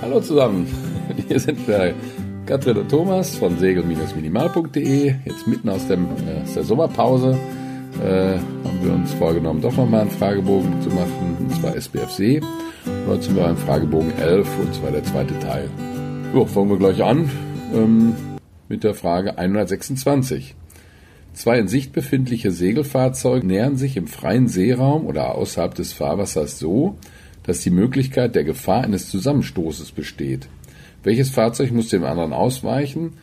Hallo zusammen, hier sind der Katrin und Thomas von segel-minimal.de. Jetzt mitten aus, dem, äh, aus der Sommerpause äh, haben wir uns vorgenommen, doch nochmal einen Fragebogen zu machen, und zwar SBFC. Heute sind wir beim Fragebogen 11 und zwar der zweite Teil. So, fangen wir gleich an ähm, mit der Frage 126. Zwei in Sicht befindliche Segelfahrzeuge nähern sich im freien Seeraum oder außerhalb des Fahrwassers so, dass die Möglichkeit der Gefahr eines Zusammenstoßes besteht. Welches Fahrzeug muss dem anderen ausweichen,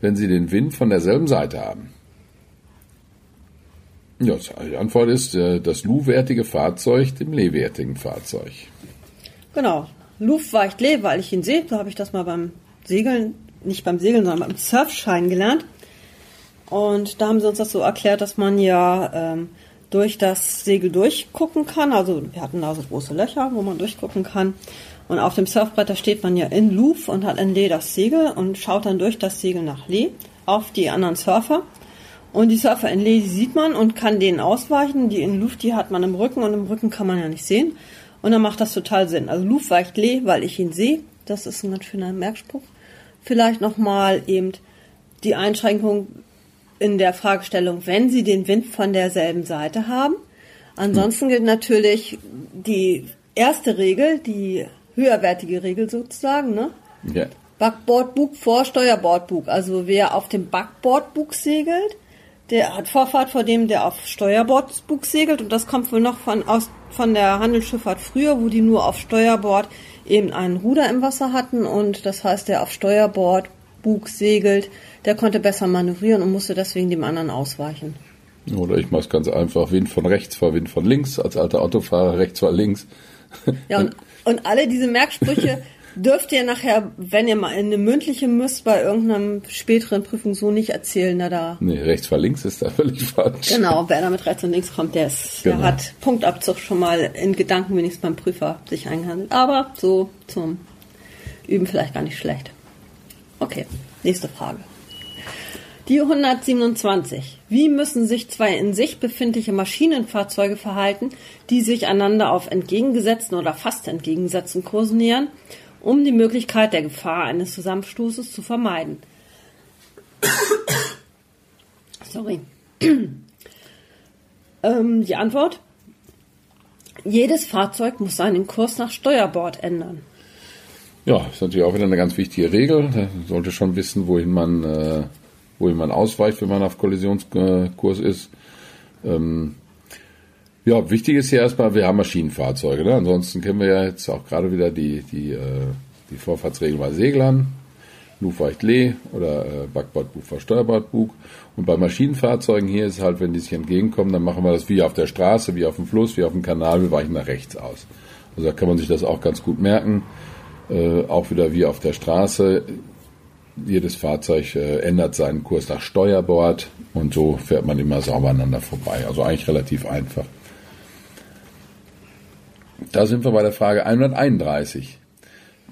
wenn sie den Wind von derselben Seite haben? Ja, die Antwort ist äh, das Lu-wertige Fahrzeug dem Lee-wertigen Fahrzeug. Genau. Luft weicht Lee, weil ich ihn sehe. So habe ich das mal beim Segeln, nicht beim Segeln, sondern beim Surfschein gelernt. Und da haben sie uns das so erklärt, dass man ja ähm, durch das Segel durchgucken kann. Also wir hatten da so große Löcher, wo man durchgucken kann. Und auf dem Surfbrett, da steht man ja in Louvre und hat in Lee das Segel und schaut dann durch das Segel nach Lee auf die anderen Surfer. Und die Surfer in Lee, die sieht man und kann denen ausweichen. Die in Luft, die hat man im Rücken und im Rücken kann man ja nicht sehen. Und dann macht das total Sinn. Also Luft weicht Lee, weil ich ihn sehe. Das ist ein ganz schöner Merkspruch. Vielleicht nochmal eben die Einschränkung in der Fragestellung, wenn Sie den Wind von derselben Seite haben. Ansonsten gilt natürlich die erste Regel, die höherwertige Regel sozusagen, ne? Ja. Backbordbug vor Steuerbordbug. Also wer auf dem Backbordbug segelt, der hat Vorfahrt vor dem, der auf Steuerbordbug segelt. Und das kommt wohl noch von, aus, von der Handelsschifffahrt früher, wo die nur auf Steuerbord eben einen Ruder im Wasser hatten. Und das heißt, der auf Steuerbordbug segelt, der konnte besser manövrieren und musste deswegen dem anderen ausweichen. Oder ich mache es ganz einfach, Wind von rechts vor Wind von links, als alter Autofahrer rechts vor links. Ja, und, und alle diese Merksprüche dürft ihr nachher, wenn ihr mal in eine mündliche müsst, bei irgendeiner späteren Prüfung so nicht erzählen, da da. Nee, rechts vor links ist da völlig falsch. Genau, wer da mit rechts und links kommt, der, ist, Genau. der hat Punktabzug schon mal in Gedanken wenigstens beim Prüfer sich eingehandelt. Aber so zum Üben vielleicht gar nicht schlecht. Okay, nächste Frage. Die 127. Wie müssen sich zwei in sich befindliche Maschinenfahrzeuge verhalten, die sich einander auf entgegengesetzten oder fast entgegengesetzten Kursen nähern, um die Möglichkeit der Gefahr eines Zusammenstoßes zu vermeiden? Sorry. ähm, die Antwort? Jedes Fahrzeug muss seinen Kurs nach Steuerbord ändern. Ja, ist natürlich auch wieder eine ganz wichtige Regel. Da sollte schon wissen, wohin man, äh, wohin man ausweicht, wenn man auf Kollisionskurs ist. Ähm, ja, wichtig ist ja erstmal, wir haben Maschinenfahrzeuge. Ne? Ansonsten kennen wir ja jetzt auch gerade wieder die, die, äh, die Vorfahrtsregeln bei Seglern. Luftweicht Lee oder äh, Backbordbug vor. Und bei Maschinenfahrzeugen hier ist halt, wenn die sich entgegenkommen, dann machen wir das wie auf der Straße, wie auf dem Fluss, wie auf dem Kanal, wir weichen nach rechts aus. Also da kann man sich das auch ganz gut merken. Äh, auch wieder wie auf der Straße. Jedes Fahrzeug äh, ändert seinen Kurs nach Steuerbord und so fährt man immer sauber aneinander vorbei. Also eigentlich relativ einfach. Da sind wir bei der Frage 131.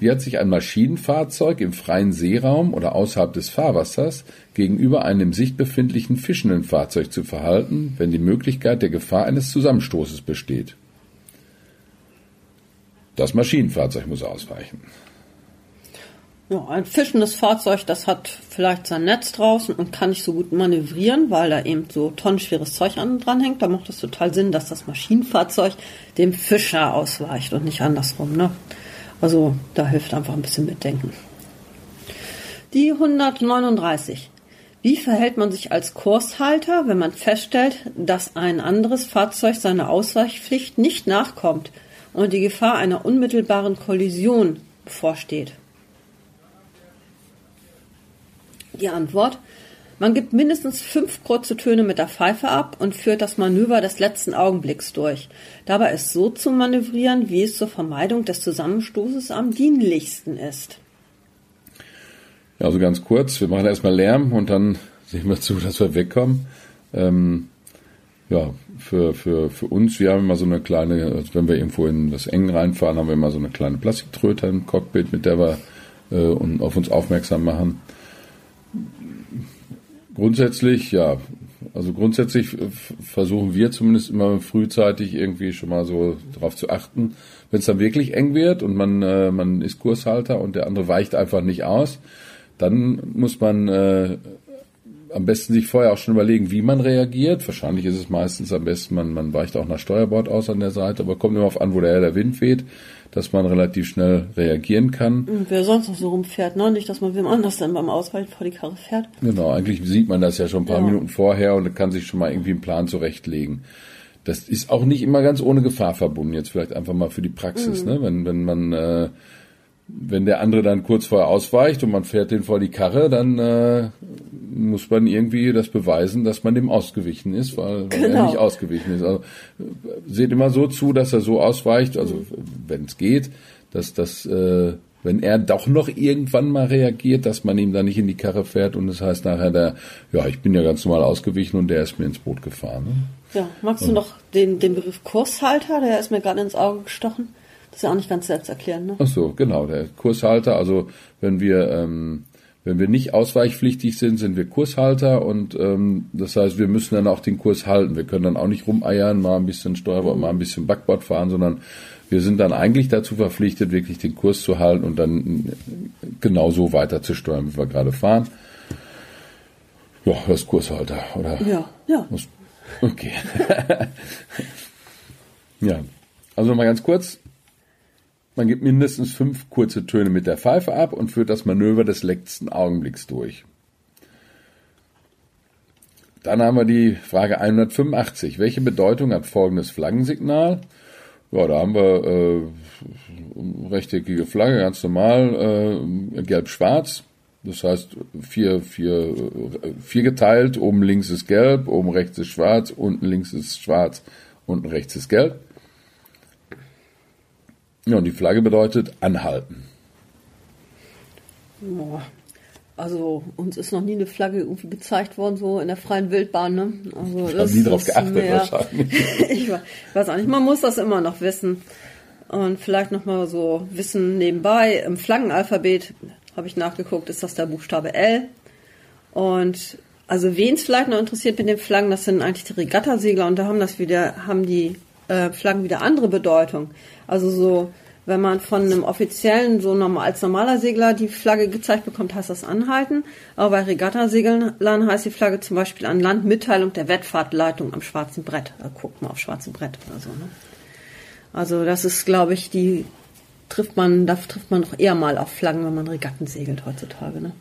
Wie hat sich ein Maschinenfahrzeug im freien Seeraum oder außerhalb des Fahrwassers gegenüber einem im Sicht befindlichen fischenden Fahrzeug zu verhalten, wenn die Möglichkeit der Gefahr eines Zusammenstoßes besteht? Das Maschinenfahrzeug muss ausweichen. Ja, ein fischendes Fahrzeug, das hat vielleicht sein Netz draußen und kann nicht so gut manövrieren, weil da eben so tonnenschweres Zeug an dran hängt. Da macht es total Sinn, dass das Maschinenfahrzeug dem Fischer ausweicht und nicht andersrum. Ne? Also da hilft einfach ein bisschen mitdenken. Die 139. Wie verhält man sich als Kurshalter, wenn man feststellt, dass ein anderes Fahrzeug seiner Ausweichpflicht nicht nachkommt und die Gefahr einer unmittelbaren Kollision bevorsteht? Die Antwort. Man gibt mindestens fünf kurze Töne mit der Pfeife ab und führt das Manöver des letzten Augenblicks durch. Dabei ist so zu manövrieren, wie es zur Vermeidung des Zusammenstoßes am dienlichsten ist. Ja, also ganz kurz, wir machen erstmal Lärm und dann sehen wir zu, dass wir wegkommen. Ähm, ja, für, für, für uns, wir haben immer so eine kleine, also wenn wir irgendwo in das Eng reinfahren, haben wir immer so eine kleine Plastiktröte im Cockpit, mit der wir äh, und auf uns aufmerksam machen. Grundsätzlich, ja, also grundsätzlich versuchen wir zumindest immer frühzeitig irgendwie schon mal so darauf zu achten, wenn es dann wirklich eng wird und man, äh, man ist Kurshalter und der andere weicht einfach nicht aus, dann muss man äh, am besten sich vorher auch schon überlegen, wie man reagiert. Wahrscheinlich ist es meistens am besten, man, man weicht auch nach Steuerbord aus an der Seite, aber kommt immer auf an, wo der, der Wind weht, dass man relativ schnell reagieren kann. Und wer sonst noch so rumfährt, ne? Nicht, dass man wem anders dann beim Ausweichen vor die Karre fährt. Genau, eigentlich sieht man das ja schon ein paar ja. Minuten vorher und kann sich schon mal irgendwie einen Plan zurechtlegen. Das ist auch nicht immer ganz ohne Gefahr verbunden, jetzt vielleicht einfach mal für die Praxis, mhm. ne? Wenn, wenn man äh, wenn der andere dann kurz vorher ausweicht und man fährt den vor die Karre, dann äh, muss man irgendwie das beweisen, dass man dem ausgewichen ist, weil, weil genau. er nicht ausgewichen ist. Also seht immer so zu, dass er so ausweicht, also wenn es geht, dass das, äh, wenn er doch noch irgendwann mal reagiert, dass man ihm da nicht in die Karre fährt und das heißt nachher der, ja, ich bin ja ganz normal ausgewichen und der ist mir ins Boot gefahren. Ne? Ja, magst du noch den, den Begriff Kurshalter, der ist mir gerade ins Auge gestochen. Das ist ja auch nicht ganz selbsterklärend, ne? Ach so, genau, der Kurshalter, also wenn wir ähm, wenn wir nicht ausweichpflichtig sind, sind wir Kurshalter und ähm, das heißt, wir müssen dann auch den Kurs halten. Wir können dann auch nicht rumeiern, mal ein bisschen Steuerbord, mal ein bisschen Backbord fahren, sondern wir sind dann eigentlich dazu verpflichtet, wirklich den Kurs zu halten und dann genauso weiter zu steuern, wie wir gerade fahren. Ja, das ist Kurshalter, oder? Ja, ja. Okay. ja. Also nochmal ganz kurz. Man gibt mindestens fünf kurze Töne mit der Pfeife ab und führt das Manöver des letzten Augenblicks durch. Dann haben wir die Frage 185. Welche Bedeutung hat folgendes Flaggensignal? Ja, da haben wir äh, rechteckige Flagge, ganz normal, äh, gelb-schwarz. Das heißt, vier, vier, vier geteilt, oben links ist gelb, oben rechts ist schwarz, unten links ist schwarz, unten rechts ist gelb. Ja, und die Flagge bedeutet anhalten. Also uns ist noch nie eine Flagge irgendwie gezeigt worden, so in der freien Wildbahn. Ne? Also ich habe nie darauf geachtet mehr, wahrscheinlich. ich weiß auch nicht, man muss das immer noch wissen. Und vielleicht nochmal so Wissen nebenbei. Im Flaggenalphabet habe ich nachgeguckt, ist das der Buchstabe L. Und also wen es vielleicht noch interessiert mit den Flaggen, das sind eigentlich die Regattasegler und da haben das wieder, haben die äh, Flaggen wieder andere Bedeutung. Also so, wenn man von einem offiziellen, so normal, als normaler Segler die Flagge gezeigt bekommt, heißt das anhalten. Aber bei Regattaseglern heißt die Flagge zum Beispiel an Land Mitteilung der Wettfahrtleitung am schwarzen Brett. Da guckt man auf schwarzen Brett oder so. Ne? Also das ist, glaube ich, die trifft man, da trifft man doch eher mal auf Flaggen, wenn man Regatten segelt heutzutage. Ne?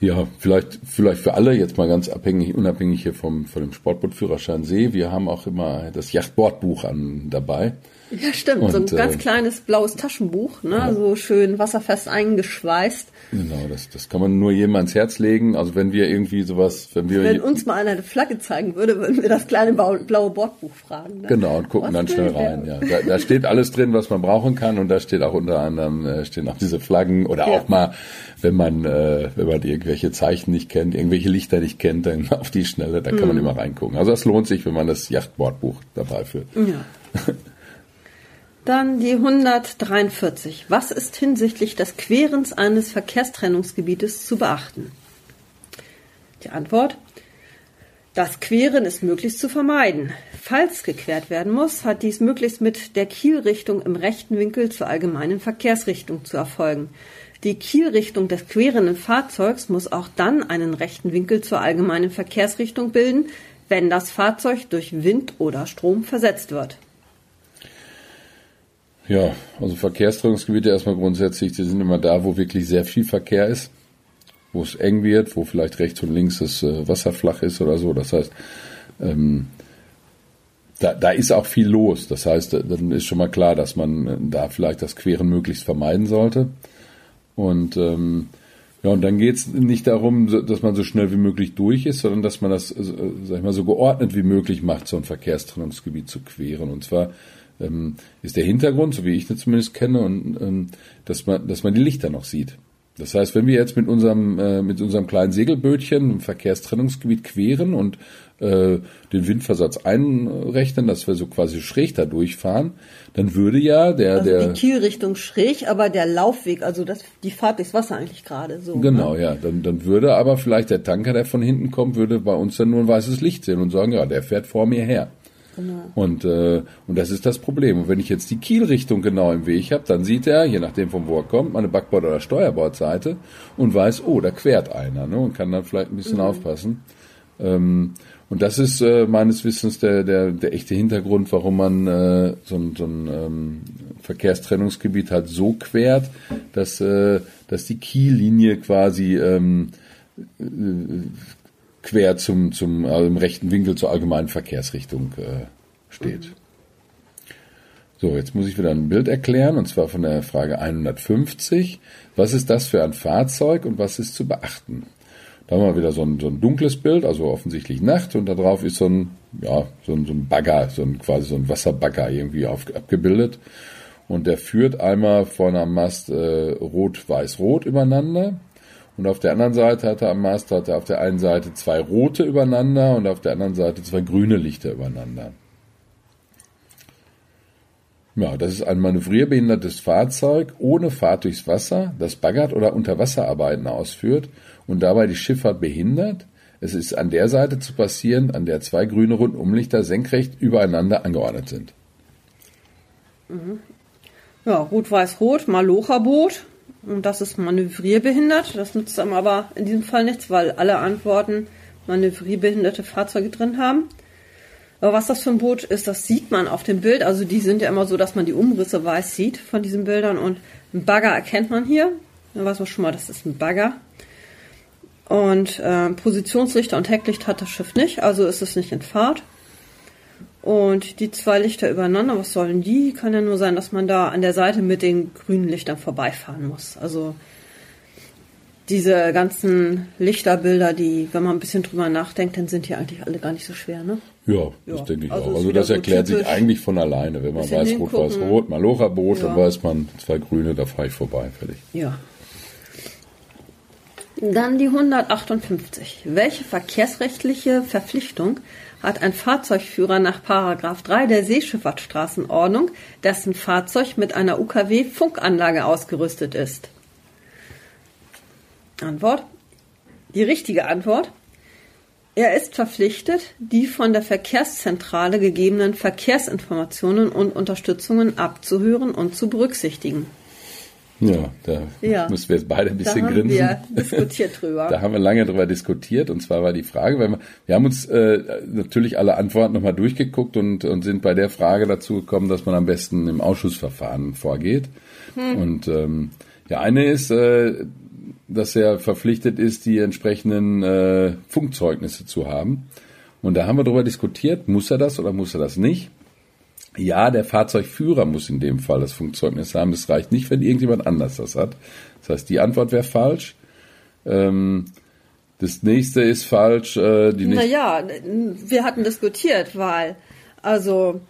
Ja, vielleicht, vielleicht für alle jetzt mal ganz abhängig, unabhängig hier vom, von dem Sportbootführerschein See. Wir haben auch immer das Yachtbordbuch an, dabei. Ja, stimmt. Und, so ein äh, ganz kleines blaues Taschenbuch, ne? Ja. so schön wasserfest eingeschweißt. Genau, das, das kann man nur jedem ans Herz legen. Also wenn wir irgendwie sowas, wenn wir. Wenn uns mal einer eine Flagge zeigen würde, würden wir das kleine blaue Bordbuch fragen. Ne? Genau, und gucken was dann schnell rein. Ja. Da, da steht alles drin, was man brauchen kann. Und da steht auch unter anderem, äh, stehen auch diese Flaggen oder ja. auch mal, wenn man, äh, wenn man irgendwelche Zeichen nicht kennt, irgendwelche Lichter nicht kennt, dann auf die Schnelle, da kann mhm. man immer reingucken. Also das lohnt sich, wenn man das Yachtbordbuch dabei führt. Ja. Dann die 143. Was ist hinsichtlich des Querens eines Verkehrstrennungsgebietes zu beachten? Die Antwort. Das Queren ist möglichst zu vermeiden. Falls gequert werden muss, hat dies möglichst mit der Kielrichtung im rechten Winkel zur allgemeinen Verkehrsrichtung zu erfolgen. Die Kielrichtung des querenden Fahrzeugs muss auch dann einen rechten Winkel zur allgemeinen Verkehrsrichtung bilden, wenn das Fahrzeug durch Wind oder Strom versetzt wird. Ja, also Verkehrstrennungsgebiete erstmal grundsätzlich, die sind immer da, wo wirklich sehr viel Verkehr ist, wo es eng wird, wo vielleicht rechts und links das äh, Wasser flach ist oder so. Das heißt, ähm, da, da ist auch viel los. Das heißt, dann ist schon mal klar, dass man äh, da vielleicht das Queren möglichst vermeiden sollte. Und ähm, ja, und dann geht's nicht darum, dass man so schnell wie möglich durch ist, sondern dass man das, äh, sag ich mal, so geordnet wie möglich macht, so ein Verkehrstrennungsgebiet zu queren. Und zwar ähm, ist der Hintergrund, so wie ich das zumindest kenne, und ähm, dass man, dass man die Lichter noch sieht. Das heißt, wenn wir jetzt mit unserem, äh, mit unserem kleinen Segelbötchen im Verkehrstrennungsgebiet queren und äh, den Windversatz einrechnen, dass wir so quasi schräg da durchfahren, dann würde ja der... Also der die Kielrichtung schräg, aber der Laufweg, also das, die Fahrt durchs Wasser eigentlich gerade so. Genau, ne? ja. Dann, dann würde aber vielleicht der Tanker, der von hinten kommt, würde bei uns dann nur ein weißes Licht sehen und sagen, ja, der fährt vor mir her. Genau. Und, äh, und das ist das Problem. Und wenn ich jetzt die Kielrichtung genau im Weg habe, dann sieht er, je nachdem von wo er kommt, meine Backbord- oder Steuerbordseite und weiß, oh, da quert einer ne, und kann dann vielleicht ein bisschen aufpassen. Ähm, und das ist äh, meines Wissens der, der, der echte Hintergrund, warum man äh, so ein, so ein ähm, Verkehrstrennungsgebiet halt so quert, dass, äh, dass die Kiellinie quasi ähm, äh, quer zum, zum also im rechten Winkel zur allgemeinen Verkehrsrichtung äh, steht. So, jetzt muss ich wieder ein Bild erklären, und zwar von der Frage 150. Was ist das für ein Fahrzeug und was ist zu beachten? Da haben wir wieder so ein, so ein dunkles Bild, also offensichtlich Nacht, und da drauf ist so ein, ja, so ein, so ein Bagger, so ein quasi so ein Wasserbagger irgendwie auf, abgebildet. Und der führt einmal vorne am Mast äh, rot-weiß-rot übereinander. Und auf der anderen Seite hat er am Mast hat er auf der einen Seite zwei rote übereinander und auf der anderen Seite zwei grüne Lichter übereinander. Ja, das ist ein manövrierbehindertes Fahrzeug ohne Fahrt durchs Wasser, das baggert oder Unterwasserarbeiten ausführt und dabei die Schifffahrt behindert. Es ist an der Seite zu passieren, an der zwei grüne Rundumlichter senkrecht übereinander angeordnet sind. Ja, Rot-Weiß-Rot, Malocha-Boot. Und das ist manövrierbehindert. Das nützt einem aber in diesem Fall nichts, weil alle Antworten manövrierbehinderte Fahrzeuge drin haben. Aber was das für ein Boot ist, das sieht man auf dem Bild. Also die sind ja immer so, dass man die Umrisse weiß sieht von diesen Bildern. Und ein Bagger erkennt man hier. Da weiß man schon mal, das ist ein Bagger. Und äh, Positionslichter und Hecklicht hat das Schiff nicht, also ist es nicht in Fahrt. Und die zwei Lichter übereinander, was sollen die? Kann ja nur sein, dass man da an der Seite mit den grünen Lichtern vorbeifahren muss. Also diese ganzen Lichterbilder, die, wenn man ein bisschen drüber nachdenkt, dann sind die eigentlich alle gar nicht so schwer, ne? Ja, das Ja, denke ich also auch. Also das erklärt sich eigentlich von alleine. Wenn man weiß, rot, weiß, rot, Malocha-Boot, dann Ja. weiß man, zwei grüne, da fahre ich vorbei, fertig. Ja. Dann die 158. Welche verkehrsrechtliche Verpflichtung hat ein Fahrzeugführer nach Paragraph 3 der Seeschifffahrtsstraßenordnung, dessen Fahrzeug mit einer UKW-Funkanlage ausgerüstet ist? Antwort. Die richtige Antwort. Er ist verpflichtet, die von der Verkehrszentrale gegebenen Verkehrsinformationen und Unterstützungen abzuhören und zu berücksichtigen. Ja, da Ja. müssen wir jetzt beide ein Da bisschen haben grinsen. wir diskutiert drüber. Da haben wir lange drüber diskutiert und zwar war die Frage, weil wir, wir haben uns äh, natürlich alle Antworten nochmal durchgeguckt und, und sind bei der Frage dazu gekommen, dass man am besten im Ausschussverfahren vorgeht. Und ähm, ja, eine ist, äh, dass er verpflichtet ist, die entsprechenden äh, Funkzeugnisse zu haben. Und da haben wir darüber diskutiert, muss er das oder muss er das nicht? Ja, der Fahrzeugführer muss in dem Fall das Funkzeugnis haben. Es reicht nicht, wenn irgendjemand anders das hat. Das heißt, die Antwort wäre falsch. Ähm, das nächste ist falsch. Äh, die nächste, Naja, wir hatten diskutiert, weil, also,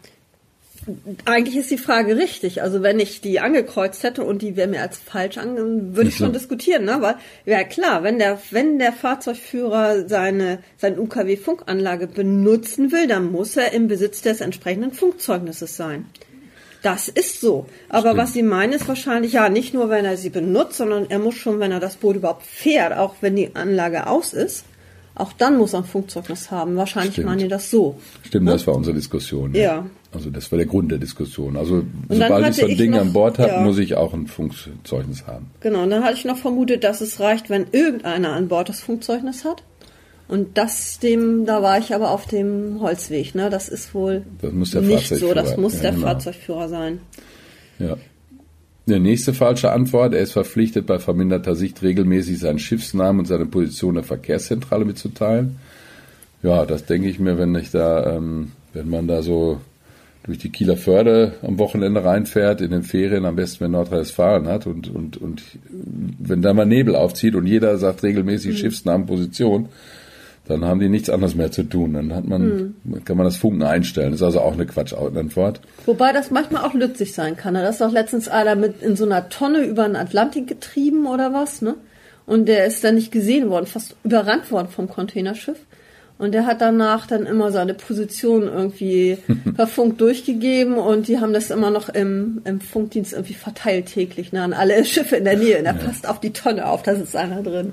eigentlich ist die Frage richtig. Also, wenn ich die angekreuzt hätte und die wäre mir als falsch ange, würde ich schon diskutieren, ne? Weil, ja klar, wenn der, wenn der Fahrzeugführer seine, seine UKW-Funkanlage benutzen will, dann muss er im Besitz des entsprechenden Funkzeugnisses sein. Das ist so. Aber Stimmt. was Sie meinen, ist wahrscheinlich, ja, nicht nur, wenn er sie benutzt, sondern er muss schon, wenn er das Boot überhaupt fährt, auch wenn die Anlage aus ist, auch dann muss er ein Funkzeugnis haben. Wahrscheinlich Stimmt. meinen die das so. Stimmt, das war unsere Diskussion. Ja. Also das war der Grund der Diskussion. Also sobald ich so ein ich Ding noch- an Bord habe, ja. muss ich auch ein Funkzeugnis haben. Genau, und dann hatte ich noch vermutet, dass es reicht, wenn irgendeiner an Bord das Funkzeugnis hat. Und das dem, da war ich aber auf dem Holzweg, ne? Das ist wohl Das muss der nicht so, das muss ja, der genau. Fahrzeugführer sein. Ja. Die nächste falsche Antwort. Er ist verpflichtet, bei verminderter Sicht regelmäßig seinen Schiffsnamen und seine Position der Verkehrszentrale mitzuteilen. Ja, das denke ich mir, wenn ich da, ähm, wenn man da so durch die Kieler Förde am Wochenende reinfährt, in den Ferien, am besten wenn Nordrhein-Westfalen hat und, und, und wenn da mal Nebel aufzieht und jeder sagt regelmäßig Schiffsnamen, Position, dann haben die nichts anderes mehr zu tun. Dann hat man, mhm. kann man das Funken einstellen. Das ist also auch eine Quatschantwort. Wobei das manchmal auch nützlich sein kann. Da ist doch letztens einer mit in so einer Tonne über den Atlantik getrieben oder was, ne? Und der ist dann nicht gesehen worden, fast überrannt worden vom Containerschiff. Und der hat danach dann immer seine Position irgendwie per Funk durchgegeben und die haben das immer noch im, im Funkdienst irgendwie verteilt täglich ne, an alle Schiffe in der Nähe. Und er ja. passt auf die Tonne auf, da ist einer drin.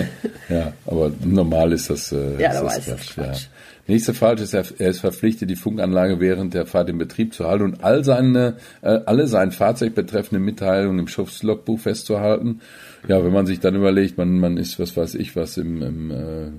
ja, aber normal ist das, äh, ja, ist das Quatsch. Quatsch. Ja. Nächste Fall ist, er, er ist verpflichtet, die Funkanlage während der Fahrt in Betrieb zu halten und all seine, äh, alle sein Fahrzeug betreffende Mitteilungen im Schiffslogbuch festzuhalten. Ja, wenn man sich dann überlegt, man, man ist, was weiß ich, was im, im äh,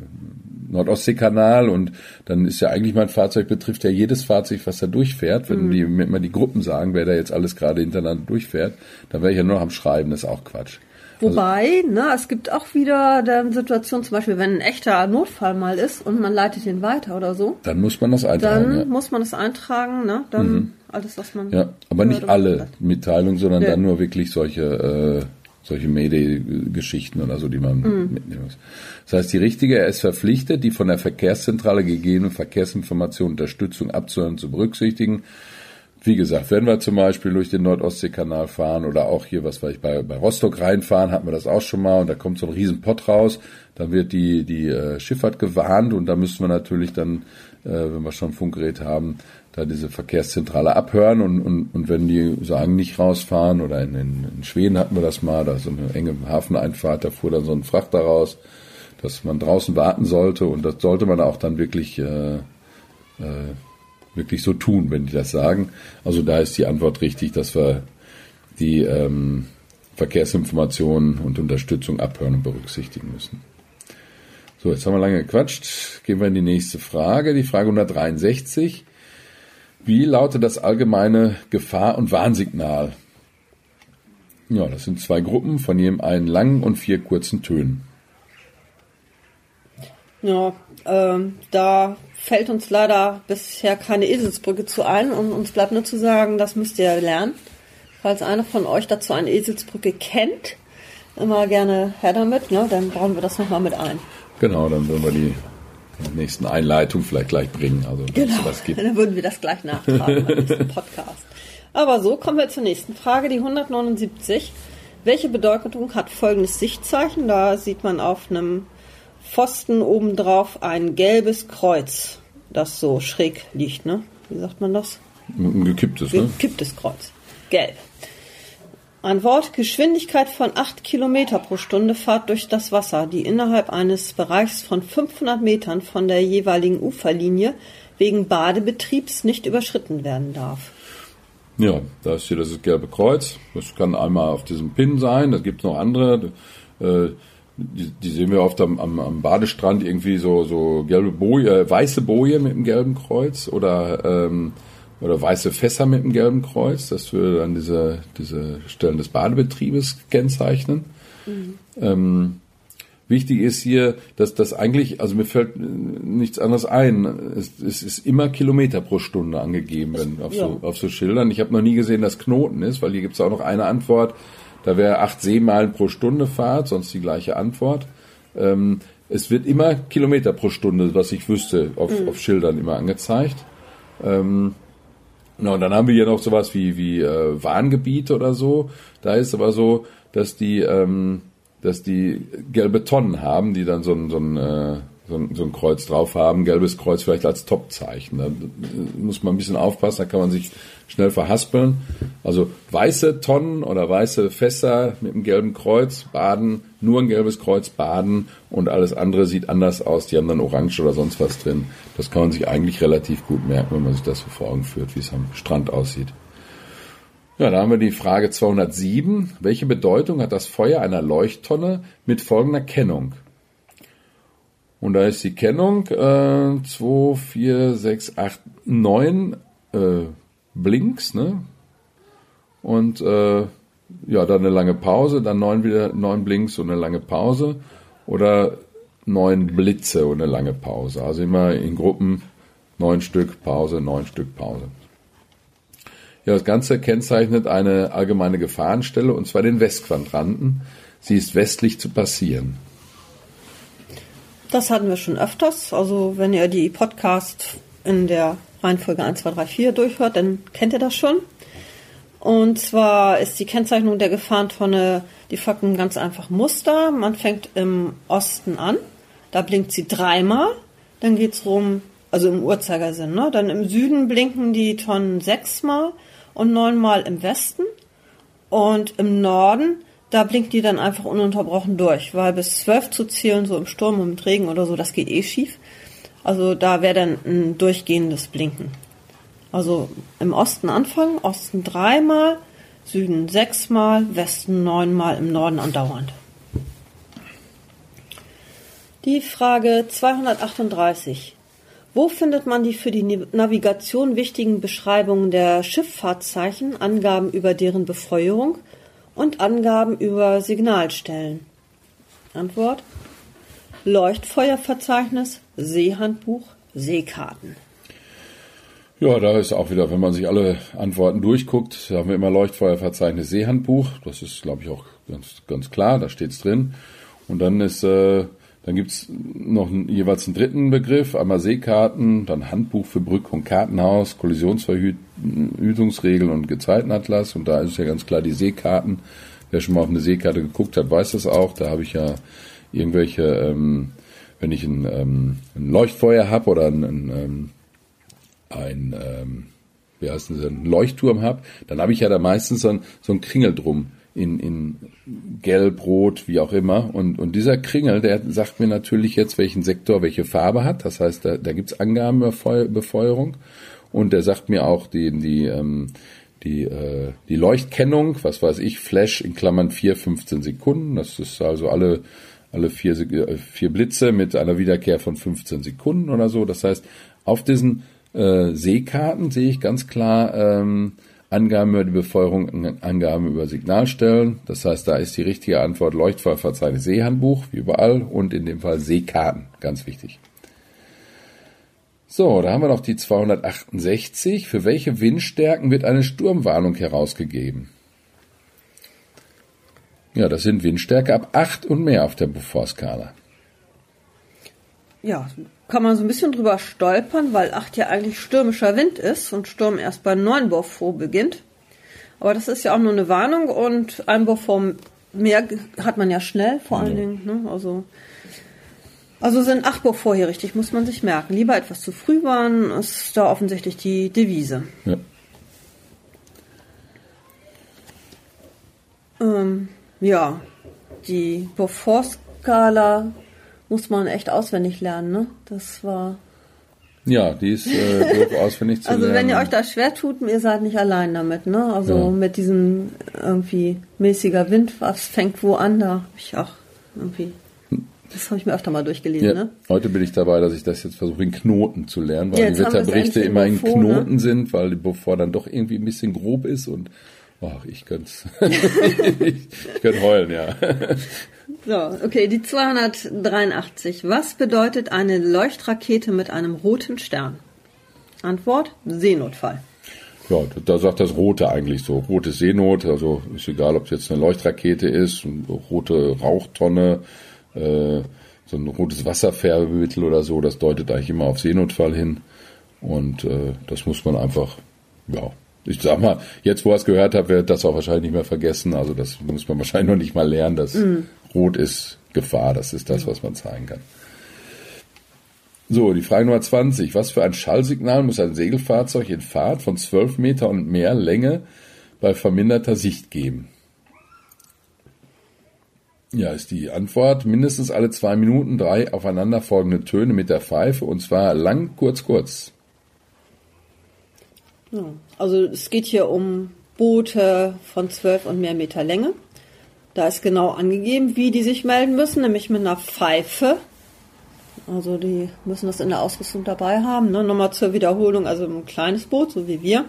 Nordostseekanal und dann ist ja eigentlich mein Fahrzeug betrifft ja jedes Fahrzeug, was da durchfährt. Wenn mhm. die immer die Gruppen sagen, wer da jetzt alles gerade hintereinander durchfährt, dann wäre ich ja nur noch am Schreiben, das ist auch Quatsch. Wobei, also, ne, es gibt auch wieder dann Situationen, zum Beispiel, wenn ein echter Notfall mal ist und man leitet ihn weiter oder so. Dann muss man das eintragen. Dann ja. muss man das eintragen, ne? Dann mhm. alles, was man. Ja, aber nicht alle Mitteilungen, sondern ja. dann nur wirklich solche äh, solche Mayday-Geschichten oder so, die man mhm. mitnehmen muss. Das heißt, die Richtige, er ist verpflichtet, die von der Verkehrszentrale gegebene Verkehrsinformation Unterstützung abzuhören, zu berücksichtigen. Wie gesagt, wenn wir zum Beispiel durch den Nordostseekanal fahren oder auch hier, was weiß ich, bei, bei Rostock reinfahren, hatten wir das auch schon mal und da kommt so ein Riesenpott raus, dann wird die, die äh, Schifffahrt gewarnt und da müssen wir natürlich dann, äh, wenn wir schon ein Funkgerät haben, da diese Verkehrszentrale abhören und, und, und wenn die sagen, nicht rausfahren oder in, in, in Schweden hatten wir das mal, da so eine enge Hafeneinfahrt, da fuhr dann so ein Frachter raus, dass man draußen warten sollte und das sollte man auch dann wirklich, äh, äh, wirklich so tun, wenn die das sagen. Also da ist die Antwort richtig, dass wir die ähm, Verkehrsinformationen und Unterstützung abhören und berücksichtigen müssen. So, jetzt haben wir lange gequatscht. Gehen wir in die nächste Frage, die Frage 163. Wie lautet das allgemeine Gefahr- und Warnsignal? Ja, das sind zwei Gruppen, von jedem einen langen und vier kurzen Tönen. Ja, ähm, da fällt uns leider bisher keine Eselsbrücke zu ein und uns bleibt nur zu sagen, das müsst ihr lernen. Falls einer von euch dazu eine Eselsbrücke kennt, immer gerne her damit, ne? dann bauen wir das nochmal mit ein. Genau, dann würden wir die nächsten Einleitung vielleicht gleich bringen. Also genau, das gibt. dann würden wir das gleich nachtragen beim nächsten Podcast. Aber so kommen wir zur nächsten Frage, die 179. Welche Bedeutung hat folgendes Sichtzeichen? Da sieht man auf einem Pfosten obendrauf ein gelbes Kreuz, das so schräg liegt, ne? Wie sagt man das? Ein gekipptes, ne? Gekipptes Kreuz. Gelb. Antwort: Geschwindigkeit von 8 km pro Stunde Fahrt durch das Wasser, die innerhalb eines Bereichs von 500 Metern von der jeweiligen Uferlinie wegen Badebetriebs nicht überschritten werden darf. Ja, da ist hier das gelbe Kreuz. Das kann einmal auf diesem Pin sein. Da gibt es noch andere. Äh, die, die, sehen wir oft am, am, am, Badestrand irgendwie so, so gelbe Boje, äh, weiße Boje mit dem gelben Kreuz oder ähm, oder weiße Fässer mit einem gelben Kreuz. Das würde dann diese, diese Stellen des Badebetriebes kennzeichnen. Mhm. Ähm, wichtig ist hier, dass das eigentlich, also mir fällt nichts anderes ein. Es, es ist immer Kilometer pro Stunde angegeben wenn, auf, ja. so, auf so Schildern. Ich habe noch nie gesehen, dass Knoten ist, weil hier gibt es auch noch eine Antwort. Da wäre acht Seemeilen pro Stunde Fahrt, sonst die gleiche Antwort. Ähm, es wird immer Kilometer pro Stunde, was ich wüsste, auf, mhm. auf Schildern immer angezeigt. Ähm, Genau, und dann haben wir hier noch sowas wie, wie äh, Warngebiete oder so. Da ist aber so, dass die, ähm, dass die gelbe Tonnen haben, die dann so ein, so ein äh, so ein, so ein Kreuz drauf haben, gelbes Kreuz vielleicht als Topzeichen. Da muss man ein bisschen aufpassen, da kann man sich schnell verhaspeln. Also weiße Tonnen oder weiße Fässer mit einem gelben Kreuz baden, nur ein gelbes Kreuz baden und alles andere sieht anders aus. Die haben dann Orange oder sonst was drin. Das kann man sich eigentlich relativ gut merken, wenn man sich das so vor Augen führt, wie es am Strand aussieht. Ja, da haben wir die Frage 207. Welche Bedeutung hat das Feuer einer Leuchttonne mit folgender Kennung? Und da ist die Kennung äh, 2, 4, 6, 8, 9 äh, Blinks, ne? Und äh, ja, dann eine lange Pause, dann neun wieder neun Blinks und eine lange Pause. Oder neun Blitze und eine lange Pause. Also immer in Gruppen neun Stück Pause, neun Stück Pause. Ja, das Ganze kennzeichnet eine allgemeine Gefahrenstelle und zwar den Westquadranten. Sie ist westlich zu passieren. Das hatten wir schon öfters. Also wenn ihr die Podcast in der Reihenfolge 1, 2, 3, 4 durchhört, dann kennt ihr das schon. Und zwar ist die Kennzeichnung der Gefahrentonne, die einem ganz einfachen Muster. Man fängt im Osten an, da blinkt sie dreimal, dann geht's rum, also im Uhrzeigersinn, ne? Dann im Süden blinken die Tonnen sechsmal und neunmal im Westen. Und im Norden, da blinkt die dann einfach ununterbrochen durch, weil bis zwölf zu zählen, so im Sturm und im Regen oder so, das geht eh schief. Also da wäre dann ein durchgehendes Blinken. Also im Osten anfangen, Osten dreimal, Süden sechsmal, Westen neunmal, im Norden andauernd. Die Frage 238. Wo findet man die für die Navigation wichtigen Beschreibungen der Schifffahrtszeichen, Angaben über deren Befeuerung und Angaben über Signalstellen? Antwort. Leuchtfeuerverzeichnis, Seehandbuch, Seekarten. Ja, da ist auch wieder, wenn man sich alle Antworten durchguckt, haben wir immer Leuchtfeuerverzeichnis Seehandbuch. Das ist, glaube ich, auch ganz, ganz klar, da steht's drin. Und dann ist, äh, dann gibt's noch einen, jeweils einen dritten Begriff, einmal Seekarten, dann Handbuch für Brück- und Kartenhaus, Kollisionsverhütungsregeln und Gezeitenatlas. Und da ist ja ganz klar die Seekarten. Wer schon mal auf eine Seekarte geguckt hat, weiß das auch. Da habe ich ja irgendwelche, ähm, wenn ich ein, ähm, ein Leuchtfeuer habe oder ein, ein ähm, ein, ähm, wie heißt das, ein Leuchtturm habe, dann habe ich ja da meistens so ein, so ein Kringel drum in, in gelb, rot, wie auch immer. Und, und dieser Kringel, der sagt mir natürlich jetzt, welchen Sektor welche Farbe hat. Das heißt, da, da gibt's Angaben über Feu Befeuerung. Und der sagt mir auch die, die, ähm, die, äh, die Leuchtkennung, was weiß ich, Flash in Klammern 4, 15 Sekunden. Das ist also alle, alle vier, äh, vier Blitze mit einer Wiederkehr von 15 Sekunden oder so. Das heißt, auf diesen äh, Seekarten sehe ich ganz klar ähm, Angaben über die Befeuerung, Angaben über Signalstellen. Das heißt, da ist die richtige Antwort Leuchtfallverzeichnis Seehandbuch, wie überall, und in dem Fall Seekarten, ganz wichtig. So, da haben wir noch die 268. Für welche Windstärken wird eine Sturmwarnung herausgegeben? Ja, das sind Windstärke ab 8 und mehr auf der Beaufort-Skala. Ja, kann man so ein bisschen drüber stolpern, weil 8 ja eigentlich stürmischer Wind ist und Sturm erst bei 9 Beaufort beginnt. Aber das ist ja auch nur eine Warnung und ein Beaufort mehr hat man ja schnell, vor allen ja. Dingen. Ne? Also, also sind 8 Beaufort hier richtig, muss man sich merken. Lieber etwas zu früh warnen, ist da offensichtlich die Devise. Ja. Ähm, ja, die Beaufort-Skala muss man echt auswendig lernen, ne? Das war. Ja, die ist äh, auswendig zu also lernen. Also wenn ihr euch das schwer tut, ihr seid nicht allein damit, ne? Also ja. mit diesem irgendwie mäßiger Wind, was fängt wo an, da hab ich auch irgendwie. Das habe ich mir öfter mal durchgelesen, ja. ne? Heute bin ich dabei, dass ich das jetzt versuche, in Knoten zu lernen, weil ja, die Wetterberichte immer in ne? Knoten ne? sind, weil die bevor dann doch irgendwie ein bisschen grob ist und ach, ich könnte ich, ich könnte heulen, ja. So, okay, die 283. Was bedeutet eine Leuchtrakete mit einem roten Stern? Antwort: Seenotfall. Ja, da sagt das Rote eigentlich so. Rote Seenot, also ist egal, ob es jetzt eine Leuchtrakete ist, eine rote Rauchtonne, äh, so ein rotes Wasserfärbemittel oder so, das deutet eigentlich immer auf Seenotfall hin. Und äh, das muss man einfach, ja, ich sag mal, jetzt wo er es gehört hat, wird das auch wahrscheinlich nicht mehr vergessen. Also das muss man wahrscheinlich noch nicht mal lernen, dass mm. Rot ist Gefahr. Das ist das, was man zeigen kann. So, die Frage Nummer 20. Was für ein Schallsignal muss ein Segelfahrzeug in Fahrt von 12 Meter und mehr Länge bei verminderter Sicht geben? Ja, ist die Antwort. Mindestens alle zwei Minuten drei aufeinanderfolgende Töne mit der Pfeife und zwar lang, kurz, kurz. Also es geht hier um Boote von 12 und mehr Meter Länge. Da ist genau angegeben, wie die sich melden müssen, nämlich mit einer Pfeife. Also die müssen das in der Ausrüstung dabei haben. Ne? Nochmal zur Wiederholung, also ein kleines Boot, so wie wir.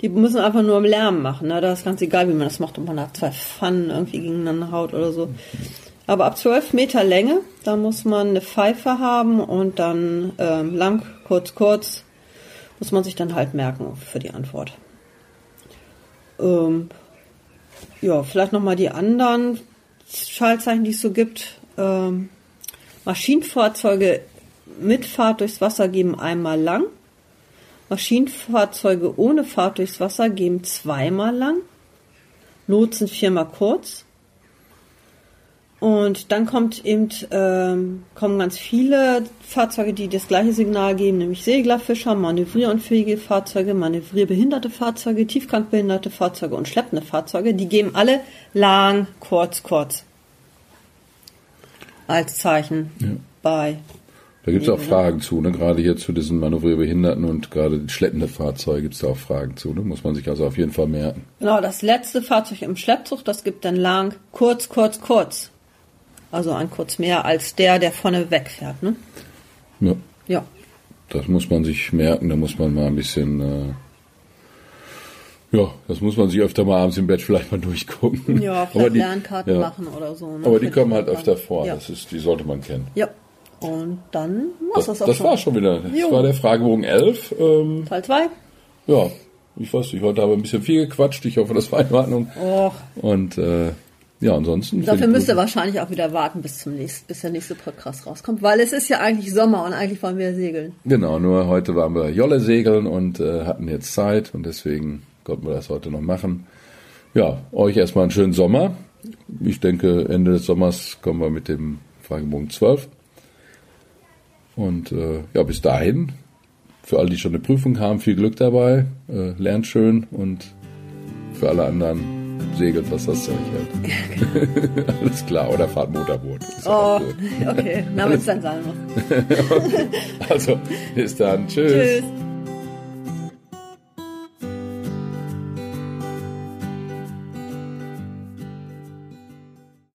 Die müssen einfach nur im Lärm machen. Ne? Da ist ganz egal, wie man das macht, ob man da zwei Pfannen irgendwie gegeneinander haut oder so. Aber ab 12 Meter Länge, da muss man eine Pfeife haben und dann ähm, lang, kurz, kurz, muss man sich dann halt merken für die Antwort. Ähm, ja, vielleicht nochmal die anderen Schaltzeichen, die es so gibt. Ähm, Maschinenfahrzeuge mit Fahrt durchs Wasser geben einmal lang. Maschinenfahrzeuge ohne Fahrt durchs Wasser geben zweimal lang. Lotsen viermal kurz. Und dann kommt eben, ähm, kommen ganz viele Fahrzeuge, die das gleiche Signal geben, nämlich Seglerfischer, manövrierunfähige Fahrzeuge, manövrierbehinderte Fahrzeuge, tiefgangbehinderte Fahrzeuge und schleppende Fahrzeuge. Die geben alle lang, kurz, kurz. Als Zeichen Ja. bei. Da gibt es auch Fragen zu, ne? gerade hier zu diesen Manövrierbehinderten und gerade die schleppende Fahrzeuge gibt es da auch Fragen zu. Ne? Muss man sich also auf jeden Fall merken. Genau, das letzte Fahrzeug im Schleppzug, das gibt dann lang, kurz, kurz, kurz. Also ein kurz mehr als der, der vorne wegfährt, ne? Ja, Ja. das muss man sich merken, da muss man mal ein bisschen, äh, ja, das muss man sich öfter mal abends im Bett vielleicht mal durchgucken. Ja, vielleicht die- Lernkarten ja. machen oder so. Ne? Aber die kommen halt öfter vor, Ja. das ist, die sollte man kennen. ja. Und dann war's Das, das, auch das schon. war schon wieder. Das Jo. war der Fragebogen 11. Ähm, Teil 2. ja, ich weiß nicht, heute habe ich ein bisschen viel gequatscht. Ich hoffe, das war in Ordnung. Och, Und äh, ja, ansonsten. für dafür müsst ihr wahrscheinlich auch wieder warten, bis zum nächsten, bis der nächste Podcast rauskommt, weil es ist ja eigentlich Sommer und eigentlich wollen wir segeln. Genau, nur heute waren wir Jolle segeln und äh, hatten jetzt Zeit und deswegen konnten wir das heute noch machen. Ja, euch erstmal einen schönen Sommer. Ich denke, Ende des Sommers kommen wir mit dem Fragebogen 12. Und äh, ja, bis dahin, für alle, die schon eine Prüfung haben, viel Glück dabei, äh, lernt schön und für alle anderen segelt, was das Zeug hält. Alles klar, oder fahrt Motorboot. Ist Oh, okay, na, wenn es dann sein muss. Also, bis dann. Tschüss. Tschüss.